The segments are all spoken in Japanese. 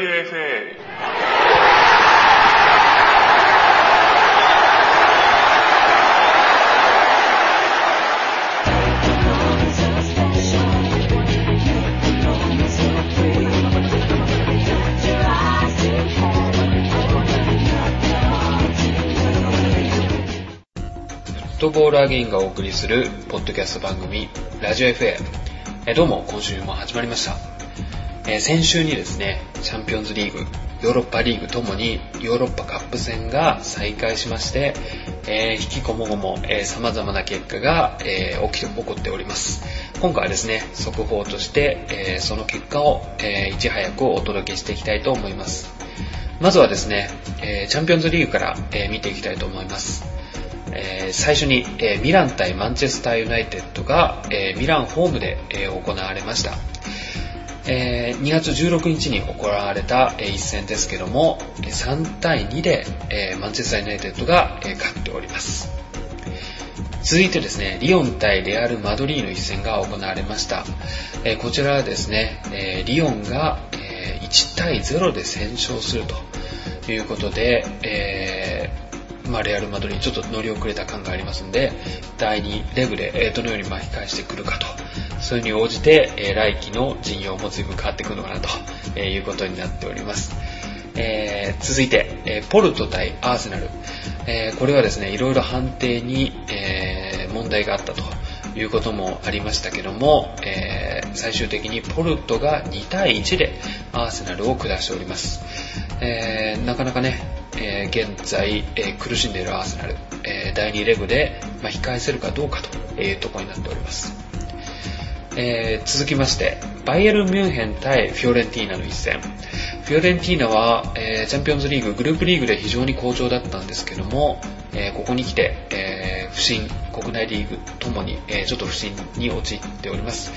ジオ FA フットボールアゲインがお送りするポッドキャスト番組ラジオ FA えどうも今週も始まりました、えー先週にですねチャンピオンズリーグヨーロッパリーグともにヨーロッパカップ戦が再開しまして、えー引きこもごも、えー様々な結果が、えー起きて起こっております。今回はですね速報として、えーその結果を、えーいち早くお届けしていきたいと思います。まずはですね、えーチャンピオンズリーグから、えー見ていきたいと思います。えー最初に、えーミラン対マンチェスターユナイテッドが、えーミランホームで、え行われました、えー2月16日に行われた、えー一戦ですけども3対2で、えーマンチェスターユナイテッドが、え勝っております続いてですね、リオン対レアル・マドリーの一戦が行われました。えこちらはですね、えリオンが、え1対0で先勝するということで、えまあ、レアル・マドリーちょっと乗り遅れた感がありますので、第2レグで、えどのように巻き返してくるかと、それに応じて、え来季の陣容も随分変わってくるのかなと、えいうことになっております。えー続いて、えーポルト対アーセナル。えーこれはですね、いろいろ判定に、え問題があったということもありましたけども、え最終的にポルトが2対1でアーセナルを下しております。えなかなかね、え現在、え苦しんでいるアーセナル、え第2レグで巻き返せるかどうかというところになっております。えー続きまして、バイエルン・ミュンヘン対フィオレンティーナの一戦。フィオレンティーナは、えーチャンピオンズリーグ、グループリーグで非常に好調だったんですけども、えーここに来て、え不振、国内リーグともに、えちょっと不振に陥っております。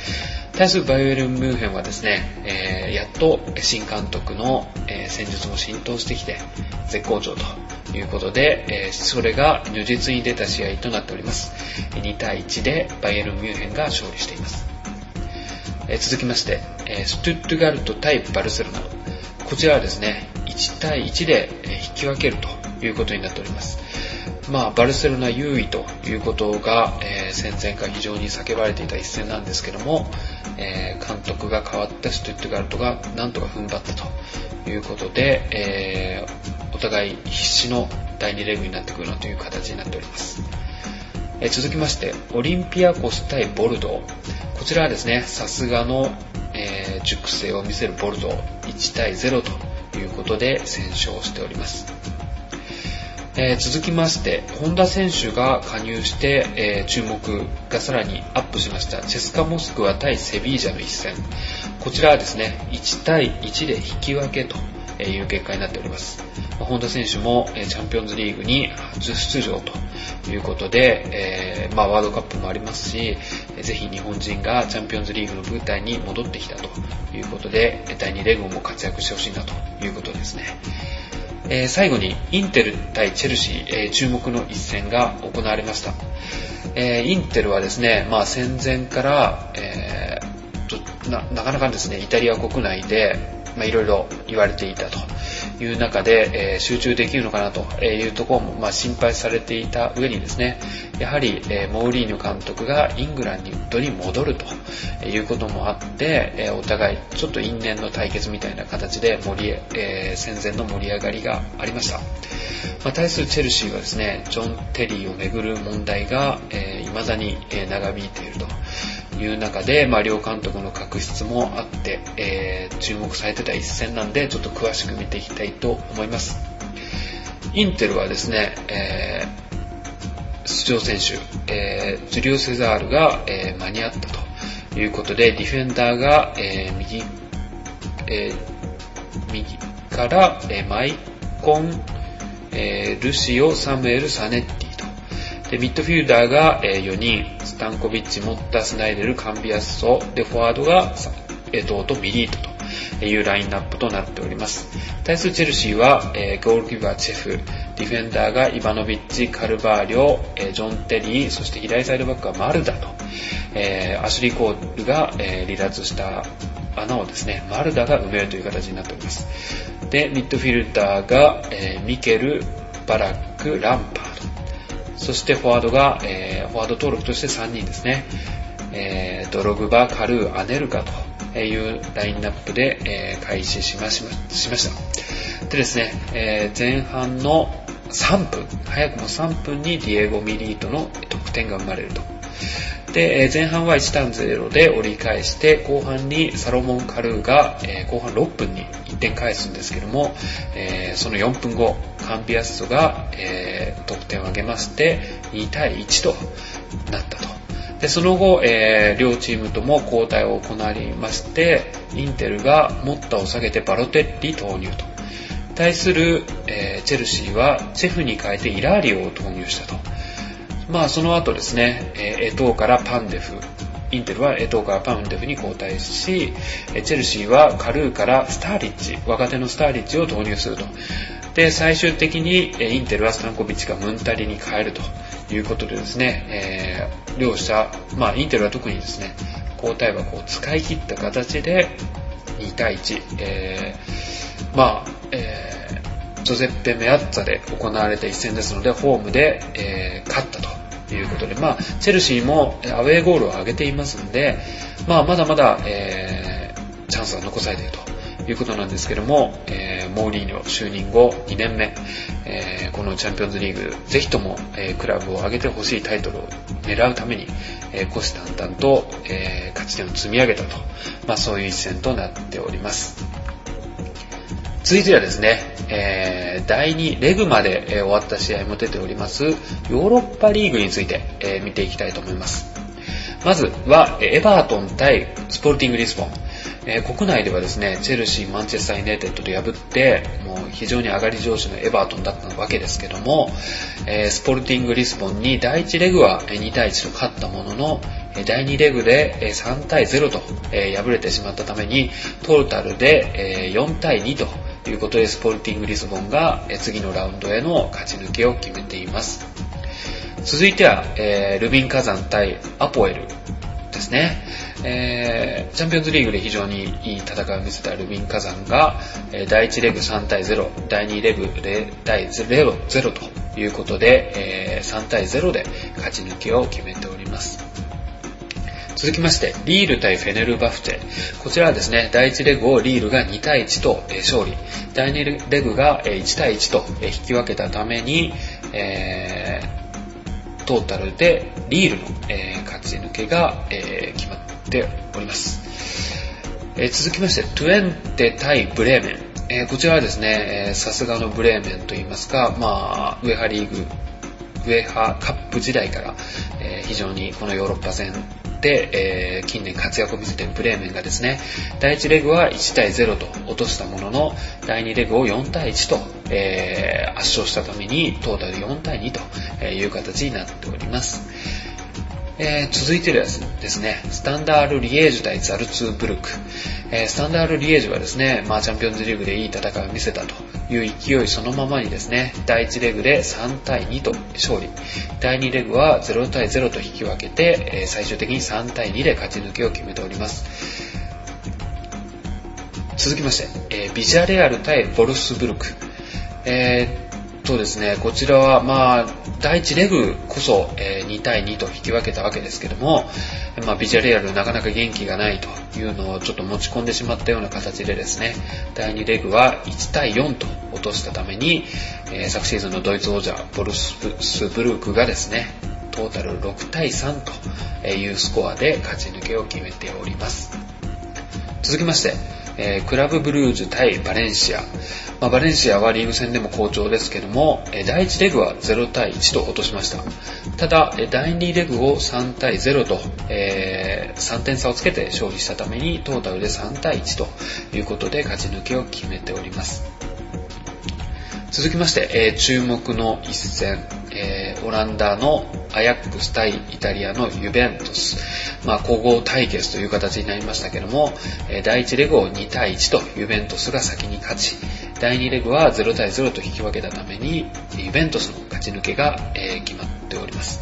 対するバイエルン・ミュンヘンはですね、えやっと新監督の、え戦術も浸透してきて、絶好調ということで、えそれが如実に出た試合となっております。2対1でバイエルン・ミュンヘンが勝利しています。え続きまして、えストゥットガルト対バルセロナ。こちらはですね、1対1で引き分けるということになっております。まあ、バルセロナ優位ということが、えー戦前から非常に叫ばれていた一戦なんですけども、えー監督が変わったストゥットガルトがなんとか踏ん張ったということで、えーお互い必死の第2レグになってくるなという形になっております。え続きまして、オリンピアコス対ボルドー。こちらはですね、さすがの、えー熟成を見せるボルドー、1対0ということで戦勝しております。えー続きまして、本田選手が加入して、えー注目がさらにアップしました、チェスカ・モスクワ対セビージャの一戦。こちらはですね、1対1で引き分けという結果になっております。まあ本田選手も、えチャンピオンズリーグに初出場ということで、えーまあ、ワールドカップもありますし、ぜひ日本人がチャンピオンズリーグの舞台に戻ってきたということで、第2レグも活躍してほしいなということですね。えー最後にインテル対チェルシー、えー注目の一戦が行われました。えーインテルはですね、まあ、戦前から、えーななかなかですね、イタリア国内で、まあ、いろいろ言われていたという中で、え集中できるのかなというところも、ま、心配されていた上にですね、やはり、えモーリーニョ監督がイングランドに戻るということもあって、えお互いちょっと因縁の対決みたいな形で盛り、え戦前の盛り上がりがありました。ま、対するチェルシーはですね、ジョン・テリーをめぐる問題が、えー未だに、長引いているという中で、まあ、両監督の確執もあって、えー注目されてた一戦なんで、ちょっと詳しく見ていきたいと思います。インテルはですね、えー出場選手、えージュリオ・セザールが、えー間に合ったということで、ディフェンダーが、えー右、えー右から、えーマイコン、えールシオ、サムエル、サネッテ。で、ミッドフィルダーが、4人、スタンコビッチ、モッタ、スナイデル、カンビアッソ、で、フォワードが、エトーとミリートと。いうラインナップとなっております。対するチェルシーは、えゴールキーパーチェフ、ディフェンダーがイバノビッチ、カルバーリョ、えジョン・テリー、そして左サイドバックはマルダと、えアシュリー・コールが、え離脱した穴をですね、マルダが埋めるという形になっております。で、ミッドフィルダーが、え、ミケル、バラック、ランパ。そしてフォワードが、えー、フォワード登録として3人ですね。えー、ドログバ、カルー、アネルカというラインナップで、えー、開始しまししました。でですね、えー、前半の3分、早くも3分にディエゴ・ミリートの得点が生まれると。で、前半は1ターン0で折り返して、後半にサロモン・カルーが、え後半6分に点返すんですけども、えその4分後、カンピアストが、え得点を挙げまして、2対1となったと。でその後、えー、両チームとも交代を行いまして、インテルがモッタを下げてバロテッリ投入と。対する、え、チェルシーはチェフに変えてイラーリオを投入したと。まあその後ですね、えー、エトーからパンデフ、インテルはエトーからパウンデフに交代し、チェルシーはカルーからスターリッチ、若手のスターリッチを投入すると。で、最終的にインテルはスタンコビッチがムンタリに変えるということでですね、えー、両者、まあインテルは特にですね、交代枠を使い切った形で2対1、えー、まあ、えー、ジョゼッペ・メアッツァで行われた一戦ですので、ホームで、えー、勝ったとということで、まあ、チェルシーもアウェーゴールを上げていますので、まあ、まだまだ、えー、チャンスが残されているということなんですけども、えー、モーリーニョ就任後2年目、えー、このチャンピオンズリーグ、ぜひとも、えー、クラブを上げてほしいタイトルを狙うために、えー、虎視眈々と、えー、勝ち点を積み上げたと、まあ、そういう一戦となっております。続いてはですね、えー、第2レグまで、終わった試合も出ております、ヨーロッパリーグについて、えー、見ていきたいと思います。まずは、エバートン対スポルティングリスボン。えー、国内ではですね、チェルシー、マンチェスター・ユナイテッドで破って、もう非常に上がり上司のエバートンだったわけですけども、えー、スポルティング・リスボンに第1レグは2対1と勝ったものの、第2レグで3対0と敗れてしまったために、トータルで4対2とということで、スポルティング・リスボンが次のラウンドへの勝ち抜けを決めています。続いては、えー、ルビン火山対アポエルですね。えー、チャンピオンズリーグで非常にいい戦いを見せたルビン火山が、第1レグ3対0、第2レグ0対 0, 0ということで、えー、3対0で勝ち抜けを決めております。続きまして、リール対フェネルバフチェ。こちらはですね、第1レグをリールが2対1と勝利。第2レグが1対1と引き分けたために、えー、トータルでリールの、えー、勝ち抜けが、えー、決まっております。え、続きまして、トゥエンテ対ブレーメン。え、こちらはですね、さすがのブレーメンといいますか、まあ、ウェハリーグ、ウェハカップ時代から、え、非常にこのヨーロッパ戦で、えー、近年活躍を見せているブレーメンがですね、第1レグは1対0と落としたものの、第2レグを4対1と、えー、圧勝したために、トータル4対2という形になっております。えー、続いてですね、スタンダール・リエージュ対ザルツーブルク。えー、スタンダール・リエージュはですね、まあ、チャンピオンズリーグでいい戦いを見せたという勢いそのままにですね、第1レグで3対2と勝利。第2レグは0対0と引き分けて、最終的に3対2で勝ち抜けを決めております。続きまして、ビジャレアル対ボルスブルク。えーとですね、こちらは、まあ、第1レグこそ、えー、2対2と引き分けたわけですけども、まあ、ビジャレアルなかなか元気がないというのをちょっと持ち込んでしまったような形でですね、第2レグは1対4と落としたために、えー、昨シーズンのドイツ王者、ボルスブルークがですね、トータル6対3というスコアで勝ち抜けを決めております。続きまして、えー、クラブブルージュ対バレンシア。まあ、バレンシアはリーグ戦でも好調ですけども、えー、第1レグは0対1と落としました。ただ、えー、第2レグを3対0と、えー、3点差をつけて勝利したためにトータルで3対1ということで勝ち抜けを決めております。続きまして、え、注目の一戦、え、オランダのアヤックス対イタリアのユベントス、まあ、古豪対決という形になりましたけども、第1レグを2対1とユベントスが先に勝ち、第2レグは0対0と引き分けたために、ユベントスの勝ち抜けが、決まっております。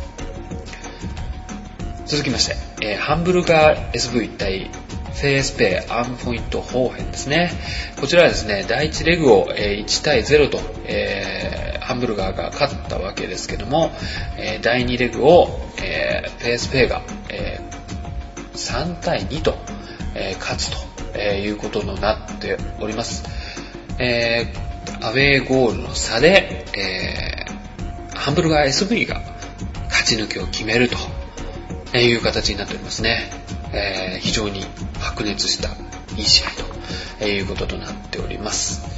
続きまして、ハンブルガー SV 対フ PSP アンポイントホーヘンですね。こちらはですね、第1レグを、1対0と、え、ンブルガーが勝ったわけですけども、えー、第2レグを、えー、PSP が、えー、3対2と、えー、勝つと、えー、いうことになっております。えー、アウェーゴールの差で、えー、ハンブルガー SV が勝ち抜きを決めるという形になっておりますね。えー、非常に白熱したいい試合ということとなっております。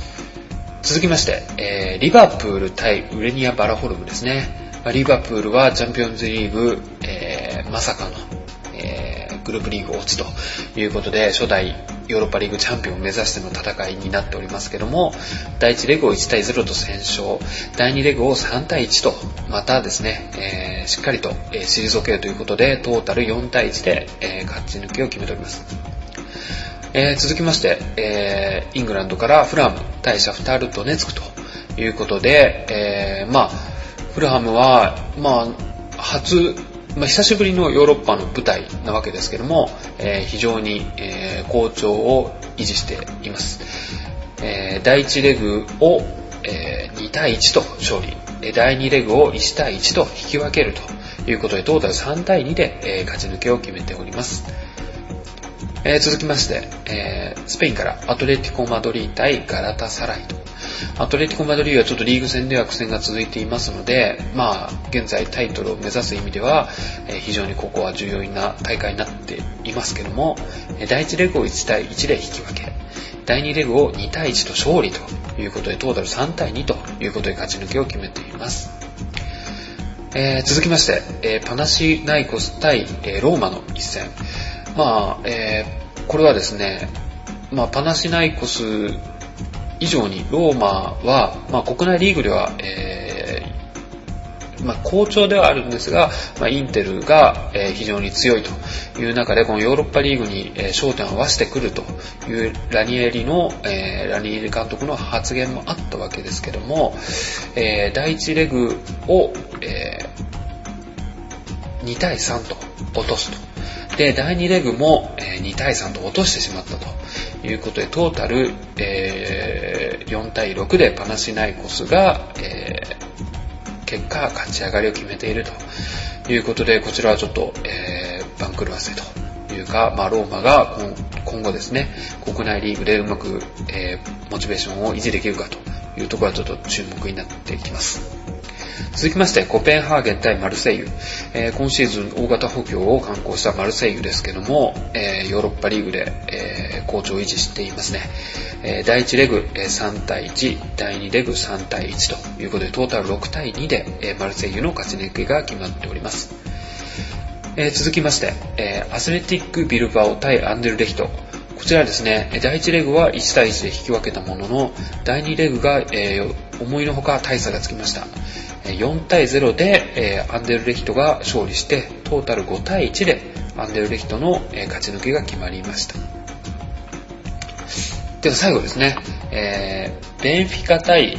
続きまして、えー、リバプール対ウレニア・バラホルムですね。リバプールはチャンピオンズリーグ、えー、まさかの、えー、グループリーグ落ちということで、初代ヨーロッパリーグチャンピオンを目指しての戦いになっておりますけども、第1レグを1対0と先勝、第2レグを3対1と、またですね、えー、しっかりと、えー、退けるということで、トータル4対1で、えー、勝ち抜きを決めております。えー、続きまして、えー、イングランドからフラム対シャフタル・ドネツクということで、えー、まあ、フルハムは、まあ、初まあ、久しぶりのヨーロッパの舞台なわけですけども、えー、非常に、えー、好調を維持しています。えー、第1レグを、え2対1と勝利、第2レグを1対1と引き分けるということで、トータル3対2で、え勝ち抜けを決めております。え続きまして、えスペインからアトレティコ・マドリー対ガラタサライとアトレティコ・マドリーはちょっとリーグ戦では苦戦が続いていますので、まあ、現在タイトルを目指す意味では、えー、非常にここは重要な大会になっていますけども、第1レグを1対1で引き分け、第2レグを2対1と勝利ということで、トータル3対2ということで勝ち抜けを決めています。えー、続きまして、えー、パナシナイコス対、えー、ローマの一戦。まあ、えー、これはですね、まあ、パナシナイコス以上にローマは、まあ、国内リーグでは、えー、まあ、好調ではあるんですが、まあ、インテルが、えー、非常に強いという中でこのヨーロッパリーグに、えー、焦点を合わせてくるというラニエリの、えー、ラニエリ監督の発言もあったわけですけども、えー、第1レグを、えー、2対3と落とすと。で、第2レグも、え2対3と落としてしまったということで、トータル、え、4対6でパナシナイコスが、え、結果、勝ち上がりを決めているということで、こちらはちょっと、えー、番狂わせというか、まあ、ローマが今後ですね、国内リーグでうまく、え、モチベーションを維持できるかというところはちょっと注目になってきます。続きまして、コペンハーゲン対マルセイユ。えー、今シーズン大型補強を刊行したマルセイユですけども、えー、ヨーロッパリーグで、えー、好調を維持していますね。え第1レグ、え3対1、第2レグ3対1ということで、トータル6対2で、えマルセイユの勝ち抜きが決まっております。え続きまして、えアスレティック・ビルバオ対アンデルレヒト。こちらですね、第1レグは1対1で引き分けたものの、第2レグが、えー、思いのほか大差がつきました。4対0で、えー、アンデルレヒトが勝利して、トータル5対1でアンデルレヒトの、えー、勝ち抜けが決まりました。では最後ですね、えー、ベンフィカ対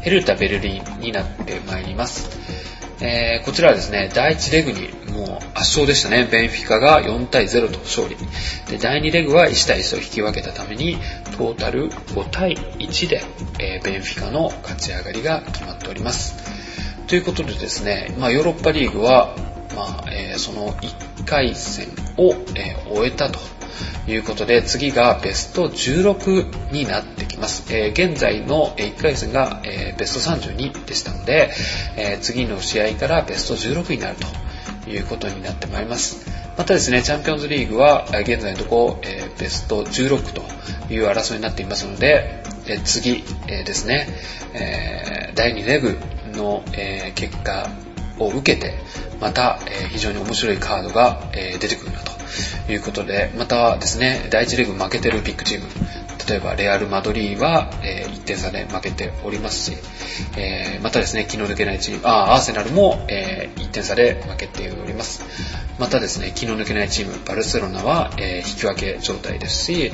ヘルタ・ベルリンになってまいります。えー、こちらはですね、第1レグにもう圧勝でしたね。ベンフィカが4対0と勝利。で、第2レグは1対1と引き分けたために、トータル5対1で、えー、ベンフィカの勝ち上がりが決まっております。ということでですね、まあ、ヨーロッパリーグは、まあ、えー、その1回戦を、えー、終えたということで、次がベスト16になってきます。えー、現在の1回戦が、えー、ベスト32でしたので、えー、次の試合からベスト16になるということになってまいります。またですね、チャンピオンズリーグは現在のところ、えー、ベスト16という争いになっていますので、え、次、え、ですね、え、第2レグの、え、結果を受けて、また、え、非常に面白いカードが、え、出てくるなということで、またですね、第1レグ負けてるビッグチーム、例えばレアル・マドリーは、えー、1点差で負けておりますし、えー、またですね、気の抜けないチーム、あアーセナルも、えー、1点差で負けております。またですね、気の抜けないチーム、バルセロナは、えー、引き分け状態ですし、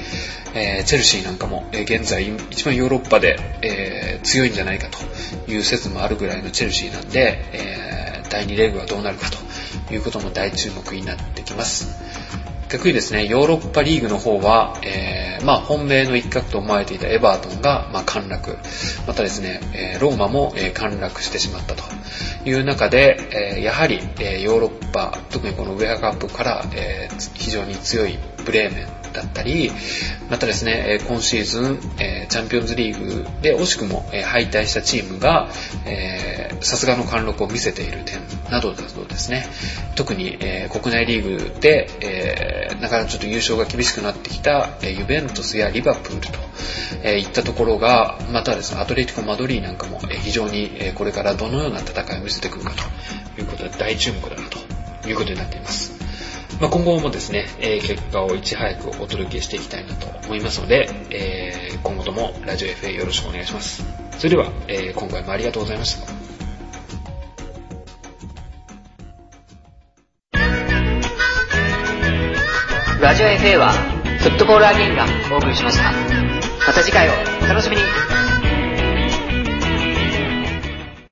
えー、チェルシーなんかも、えー、現在一番ヨーロッパで、えー、強いんじゃないかという説もあるぐらいのチェルシーなんで、えー、第2レーグはどうなるかということも大注目になってきます。逆にですね、ヨーロッパリーグの方は、えー、まあ、本命の一角と思われていたエバートンが、まあ、陥落。またですね、え、ローマも、え、陥落してしまったという中で、え、やはり、え、ヨーロッパ、特にこのウェアカップから、え、非常に強いブレーメン、だったり、またですね、今シーズン、チャンピオンズリーグで惜しくも敗退したチームが、さすがの貫禄を見せている点などだとですね、特に国内リーグで、なかなかちょっと優勝が厳しくなってきたユベントスやリバプールといったところが、またですね、アトレティコ・マドリーなんかも非常にこれからどのような戦いを見せてくるかということで大注目だなということになっています。まあ、今後もですね、えー、結果をいち早くお届けしていきたいなと思いますので、えー、今後ともラジオ FA よろしくお願いします。それでは、えー、今回もありがとうございました。ラジオ FA はフットボールアゲインがお送りしました。また次回をお楽しみに。